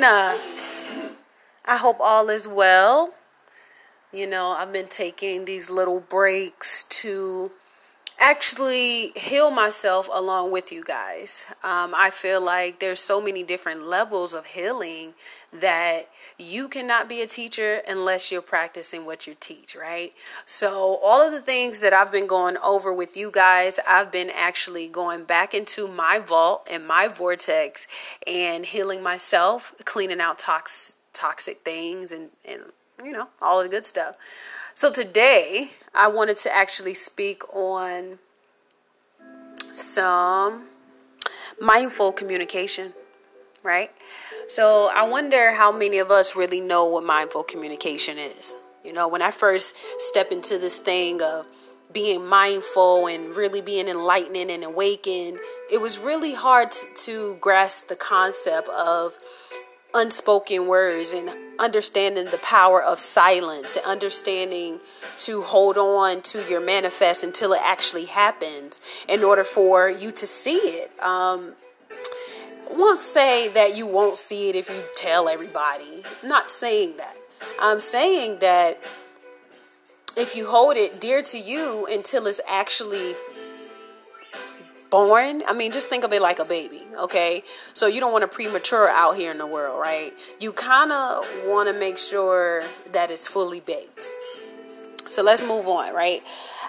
going? Uh, I hope all is well. You know, I've been taking these little breaks to actually heal myself along with you guys. Um, I feel like there's so many different levels of healing that you cannot be a teacher unless you're practicing what you teach, right? So, all of the things that I've been going over with you guys, I've been actually going back into my vault and my vortex and healing myself, cleaning out tox- toxic things, and, and you know, all of the good stuff. So, today I wanted to actually speak on some mindful communication, right? So I wonder how many of us really know what mindful communication is. You know, when I first step into this thing of being mindful and really being enlightening and awakened, it was really hard to grasp the concept of unspoken words and understanding the power of silence and understanding to hold on to your manifest until it actually happens in order for you to see it. Um, won't say that you won't see it if you tell everybody. I'm not saying that. I'm saying that if you hold it dear to you until it's actually born, I mean, just think of it like a baby, okay? So you don't want to premature out here in the world, right? You kind of want to make sure that it's fully baked. So let's move on, right?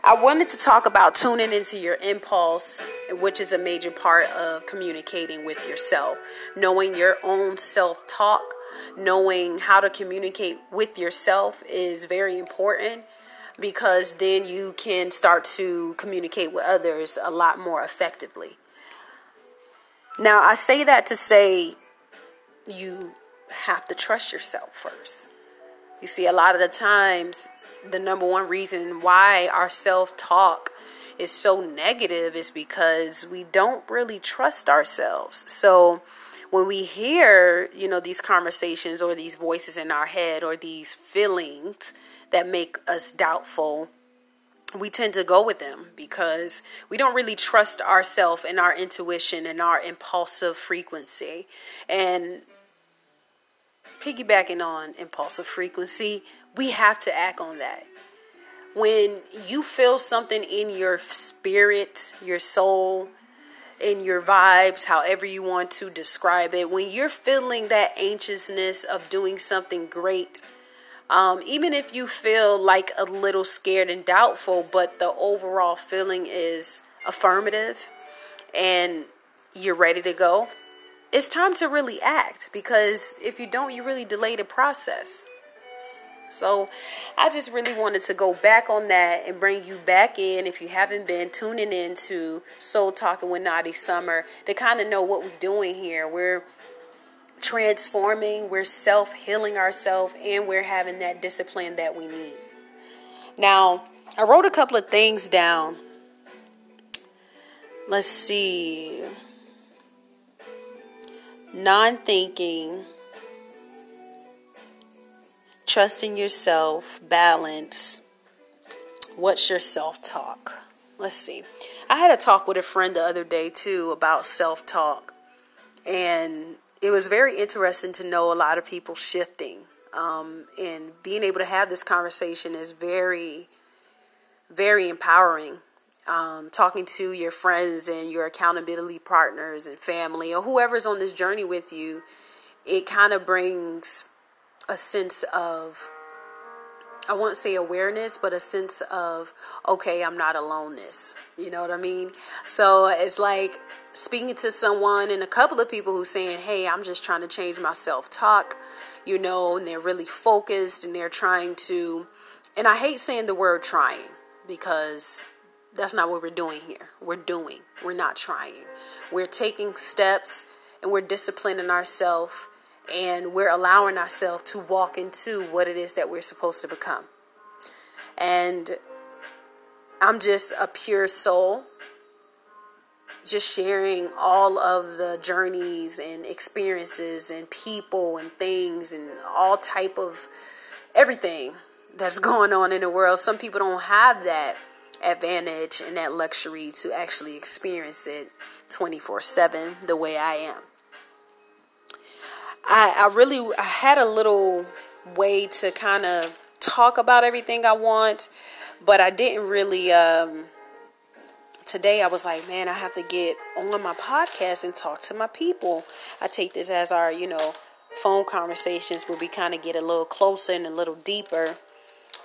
I wanted to talk about tuning into your impulse, which is a major part of communicating with yourself. Knowing your own self talk, knowing how to communicate with yourself is very important because then you can start to communicate with others a lot more effectively. Now, I say that to say you have to trust yourself first. You see, a lot of the times the number one reason why our self talk is so negative is because we don't really trust ourselves. So when we hear, you know, these conversations or these voices in our head or these feelings that make us doubtful, we tend to go with them because we don't really trust ourselves and our intuition and our impulsive frequency. And piggybacking on impulsive frequency, we have to act on that. When you feel something in your spirit, your soul, in your vibes, however you want to describe it, when you're feeling that anxiousness of doing something great, um, even if you feel like a little scared and doubtful, but the overall feeling is affirmative and you're ready to go, it's time to really act because if you don't, you really delay the process. So I just really wanted to go back on that and bring you back in if you haven't been tuning in to Soul Talking with Naughty Summer to kind of know what we're doing here. We're transforming, we're self healing ourselves, and we're having that discipline that we need. Now, I wrote a couple of things down. Let's see. Non thinking trusting yourself, balance. What's your self talk? Let's see. I had a talk with a friend the other day too about self talk, and it was very interesting to know a lot of people shifting. Um, and being able to have this conversation is very, very empowering. Um, talking to your friends and your accountability partners and family or whoever's on this journey with you, it kind of brings a sense of I won't say awareness, but a sense of, okay, I'm not aloneness. You know what I mean? So it's like speaking to someone and a couple of people who saying, hey, I'm just trying to change my self talk, you know, and they're really focused and they're trying to, and I hate saying the word trying because that's not what we're doing here. We're doing, we're not trying. We're taking steps and we're disciplining ourselves and we're allowing ourselves to walk into what it is that we're supposed to become. And I'm just a pure soul, just sharing all of the journeys and experiences and people and things and all type of everything that's going on in the world. Some people don't have that advantage and that luxury to actually experience it 24 7 the way I am. I, I really I had a little way to kind of talk about everything I want, but I didn't really. Um, today I was like, man, I have to get on my podcast and talk to my people. I take this as our, you know, phone conversations where we kind of get a little closer and a little deeper.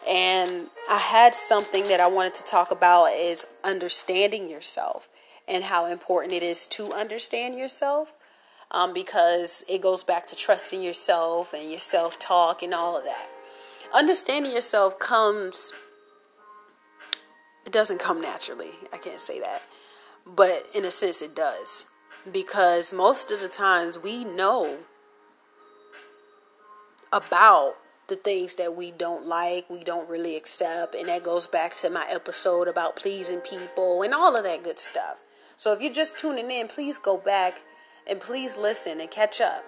And I had something that I wanted to talk about is understanding yourself and how important it is to understand yourself. Um, because it goes back to trusting yourself and your self talk and all of that. Understanding yourself comes it doesn't come naturally. I can't say that. But in a sense, it does. Because most of the times we know about the things that we don't like, we don't really accept. And that goes back to my episode about pleasing people and all of that good stuff. So if you're just tuning in, please go back and please listen and catch up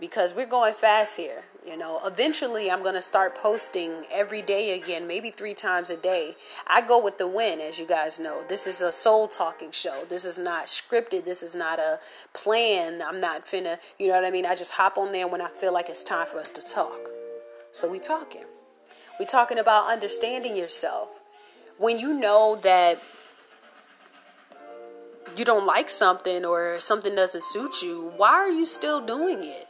because we're going fast here. You know, eventually I'm going to start posting every day again, maybe three times a day. I go with the win, as you guys know. This is a soul talking show. This is not scripted. This is not a plan. I'm not finna, you know what I mean? I just hop on there when I feel like it's time for us to talk. So we talking. We talking about understanding yourself. When you know that you don't like something or something doesn't suit you, why are you still doing it?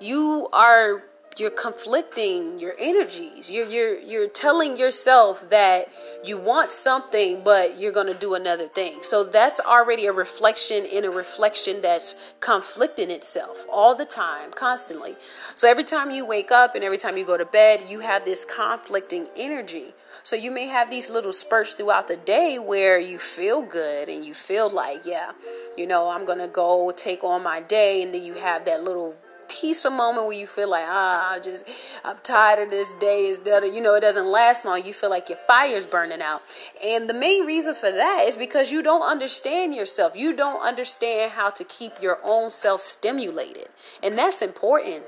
you are you're conflicting your energies. You're you're you're telling yourself that you want something but you're to do another thing. So that's already a reflection in a reflection that's conflicting itself all the time, constantly. So every time you wake up and every time you go to bed, you have this conflicting energy. So you may have these little spurts throughout the day where you feel good and you feel like, yeah, you know, I'm to go take on my day and then you have that little peaceful moment where you feel like ah I just I'm tired of this day is that you know it doesn't last long. You feel like your fire's burning out. And the main reason for that is because you don't understand yourself. You don't understand how to keep your own self stimulated. And that's important.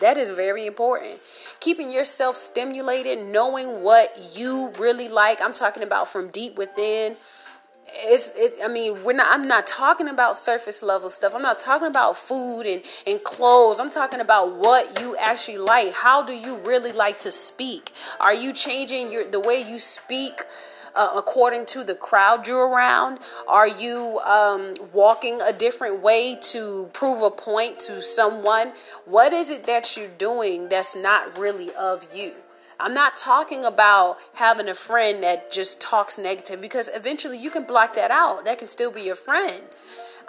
That is very important. Keeping yourself stimulated knowing what you really like. I'm talking about from deep within it's it, I mean we're not I'm not talking about surface level stuff. I'm not talking about food and and clothes. I'm talking about what you actually like. How do you really like to speak? Are you changing your the way you speak? Uh, according to the crowd you're around? Are you um, walking a different way to prove a point to someone? What is it that you're doing that's not really of you? I'm not talking about having a friend that just talks negative because eventually you can block that out. That can still be your friend.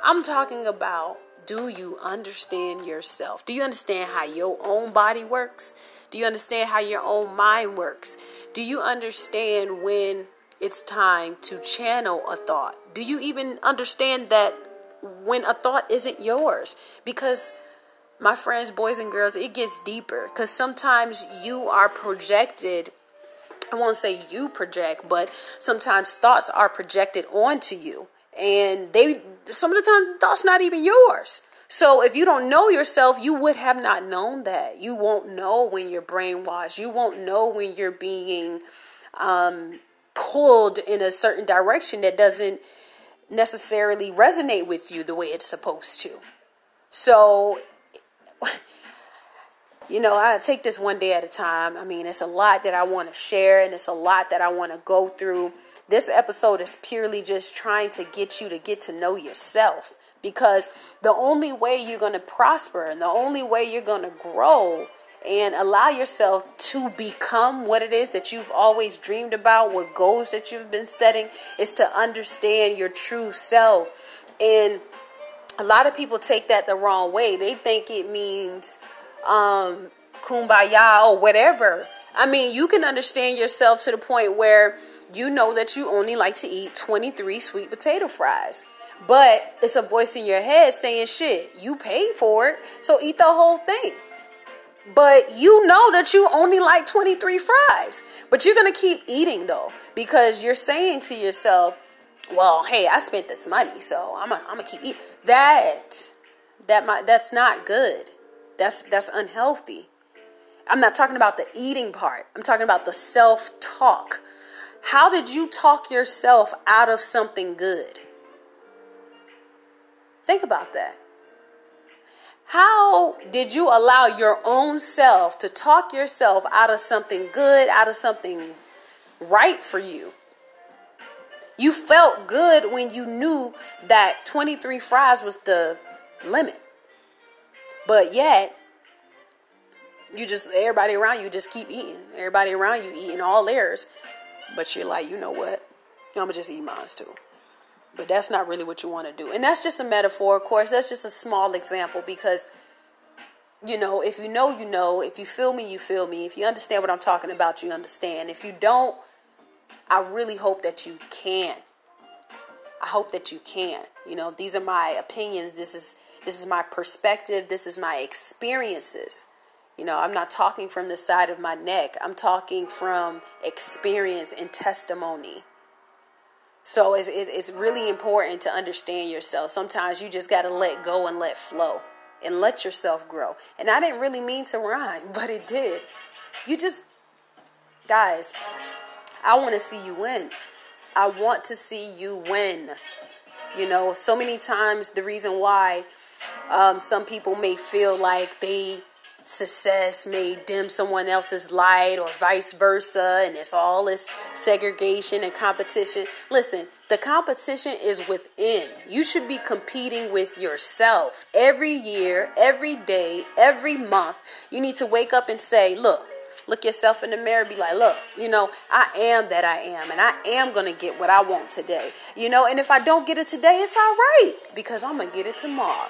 I'm talking about do you understand yourself? Do you understand how your own body works? Do you understand how your own mind works? Do you understand when it's time to channel a thought? Do you even understand that when a thought isn't yours? Because my friends, boys and girls, it gets deeper because sometimes you are projected. I won't say you project, but sometimes thoughts are projected onto you, and they some of the times thoughts not even yours. So if you don't know yourself, you would have not known that. You won't know when you're brainwashed. You won't know when you're being um, pulled in a certain direction that doesn't necessarily resonate with you the way it's supposed to. So you know, I take this one day at a time. I mean, it's a lot that I want to share and it's a lot that I want to go through. This episode is purely just trying to get you to get to know yourself because the only way you're going to prosper and the only way you're going to grow and allow yourself to become what it is that you've always dreamed about, what goals that you've been setting, is to understand your true self. And a lot of people take that the wrong way. They think it means um, kumbaya or whatever. I mean, you can understand yourself to the point where you know that you only like to eat 23 sweet potato fries. But it's a voice in your head saying, shit, you paid for it, so eat the whole thing. But you know that you only like 23 fries. But you're going to keep eating though, because you're saying to yourself, well, hey, I spent this money, so I'm going to keep eating. That, that might, that's not good. That's that's unhealthy. I'm not talking about the eating part. I'm talking about the self-talk. How did you talk yourself out of something good? Think about that. How did you allow your own self to talk yourself out of something good, out of something right for you? You felt good when you knew that 23 fries was the limit. But yet, you just, everybody around you just keep eating. Everybody around you eating all theirs. But you're like, you know what? I'm going to just eat mine too. But that's not really what you want to do. And that's just a metaphor, of course. That's just a small example because, you know, if you know, you know. If you feel me, you feel me. If you understand what I'm talking about, you understand. If you don't, I really hope that you can. I hope that you can. You know, these are my opinions. This is this is my perspective. This is my experiences. You know, I'm not talking from the side of my neck. I'm talking from experience and testimony. So it's, it's really important to understand yourself. Sometimes you just got to let go and let flow and let yourself grow. And I didn't really mean to rhyme, but it did. You just, guys, I want to see you win. I want to see you win. You know, so many times the reason why um, some people may feel like they success may dim someone else's light or vice versa and it's all this segregation and competition listen the competition is within you should be competing with yourself every year every day every month you need to wake up and say look look yourself in the mirror be like look you know i am that i am and i am gonna get what i want today. You know and if i don't get it today it's all right because i'm gonna get it tomorrow.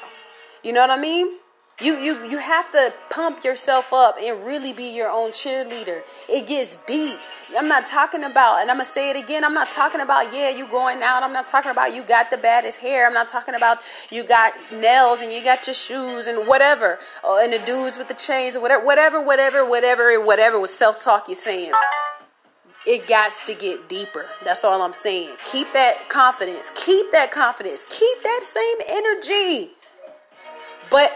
You know what i mean you you you have to pump yourself up and really be your own cheerleader. It gets deep. I'm not talking about, and I'm gonna say it again. I'm not talking about yeah, you going out. I'm not talking about you got the baddest hair. I'm not talking about you got nails and you got your shoes and whatever, oh, and the dudes with the chains or whatever, whatever, whatever, whatever, whatever with self talk you're saying. It got to get deeper. That's all I'm saying. Keep that confidence. Keep that confidence. Keep that same energy. But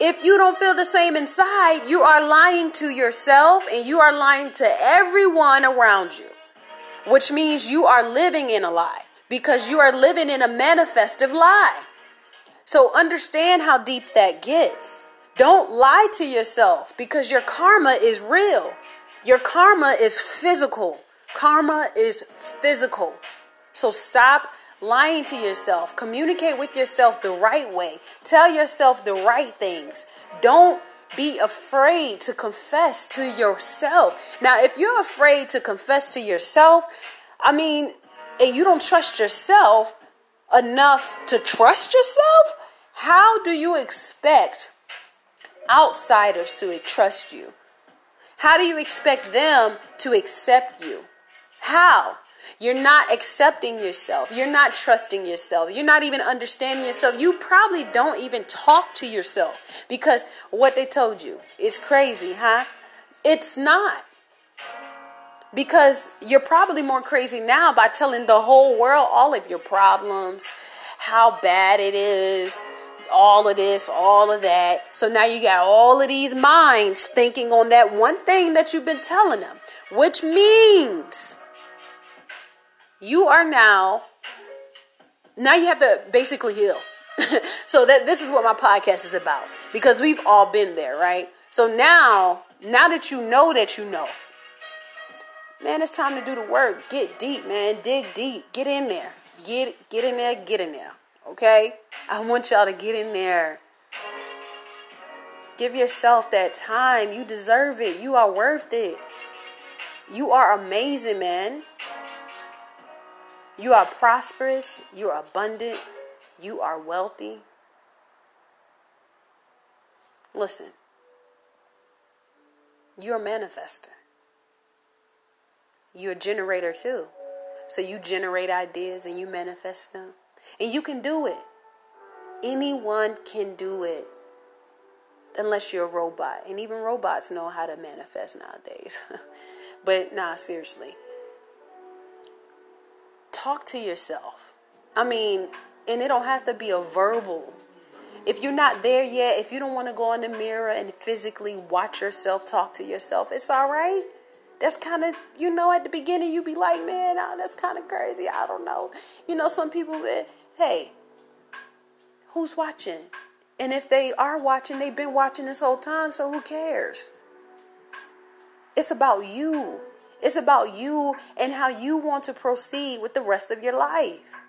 if you don't feel the same inside, you are lying to yourself and you are lying to everyone around you, which means you are living in a lie because you are living in a manifestive lie. So understand how deep that gets. Don't lie to yourself because your karma is real. Your karma is physical. Karma is physical. So stop lying to yourself. Communicate with yourself the right way. Tell yourself the right things. Don't be afraid to confess to yourself. Now, if you're afraid to confess to yourself, I mean, and you don't trust yourself enough to trust yourself, how do you expect outsiders to trust you? How do you expect them to accept you? How? You're not accepting yourself. You're not trusting yourself. You're not even understanding yourself. You probably don't even talk to yourself because what they told you is crazy, huh? It's not. Because you're probably more crazy now by telling the whole world all of your problems, how bad it is, all of this, all of that. So now you got all of these minds thinking on that one thing that you've been telling them, which means you are now now you have to basically heal. so that this is what my podcast is about because we've all been there, right? So now, now that you know that you know, man, it's time to do the work. Get deep, man. Dig deep. Get in there. Get get in there. Get in there. Okay? I want y'all to get in there. Give yourself that time. You deserve it. You are worth it. You are amazing, man. You are prosperous, you are abundant, you are wealthy. Listen, you're a manifester. You're a generator too. So you generate ideas and you manifest them. And you can do it. Anyone can do it. Unless you're a robot. And even robots know how to manifest nowadays. but nah, seriously talk to yourself. I mean, and it don't have to be a verbal. If you're not there yet, if you don't want to go in the mirror and physically watch yourself talk to yourself, it's all right. That's kind of, you know, at the beginning you be like, man, oh, that's kind of crazy. I don't know. You know, some people, hey, who's watching? And if they are watching, they've been watching this whole time, so who cares? It's about you. It's about you and how you want to proceed with the rest of your life.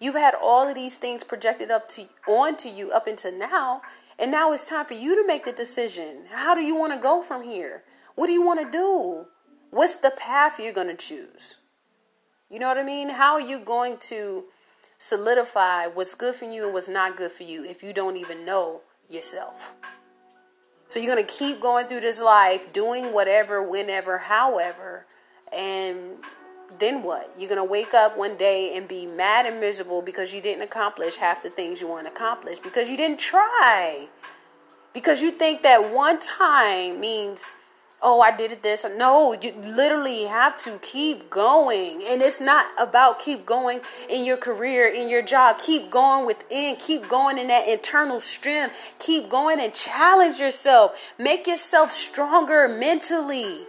You've had all of these things projected up to onto you up until now, and now it's time for you to make the decision. How do you want to go from here? What do you want to do? What's the path you're going to choose? You know what I mean? How are you going to solidify what's good for you and what's not good for you if you don't even know yourself? So you're going to keep going through this life doing whatever, whenever, however, and then what? You're going to wake up one day and be mad and miserable because you didn't accomplish half the things you want to accomplish because you didn't try. Because you think that one time means, oh, I did it this. No, you literally have to keep going. And it's not about keep going in your career, in your job. Keep going within. Keep going in that internal strength. Keep going and challenge yourself. Make yourself stronger mentally.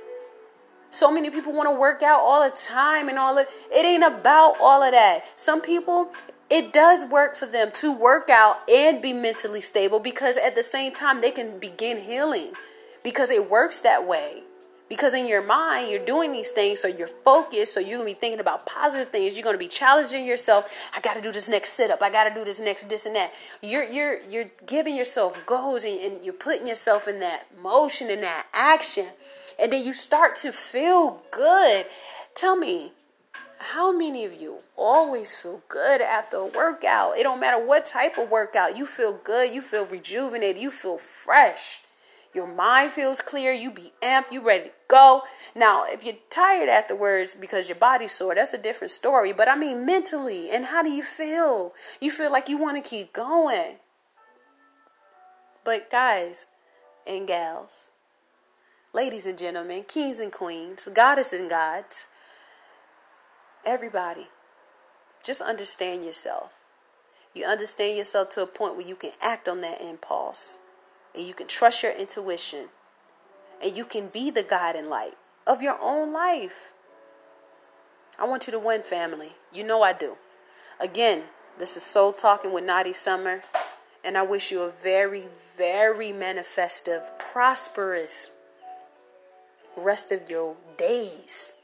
So many people want to work out all the time and all of it ain't about all of that. Some people it does work for them to work out and be mentally stable because at the same time they can begin healing because it works that way. Because in your mind, you're doing these things, so you're focused, so you're gonna be thinking about positive things. You're gonna be challenging yourself. I gotta do this next sit up. I gotta do this next this and that. You're you're you're giving yourself goals and, and you're putting yourself in that motion in that action and then you start to feel good. Tell me, how many of you always feel good after a workout? It don't matter what type of workout, you feel good, you feel rejuvenated, you feel fresh. Your mind feels clear, you be amped, you ready to go. Now, if you're tired afterwards because your body's sore, that's a different story. But I mean mentally, and how do you feel? You feel like you want to keep going. But guys and gals, ladies and gentlemen, kings and queens, goddesses and gods, everybody, just understand yourself. You understand yourself to a point where you can act on that impulse and you can trust your intuition and you can be the guide and light of your own life. I want you to win, family. You know I do. Again, this is Soul Talking with Naughty Summer, and I wish you a very, very manifestive, prosperous, rest of your days.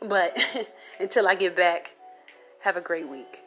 But until I get back, have a great week.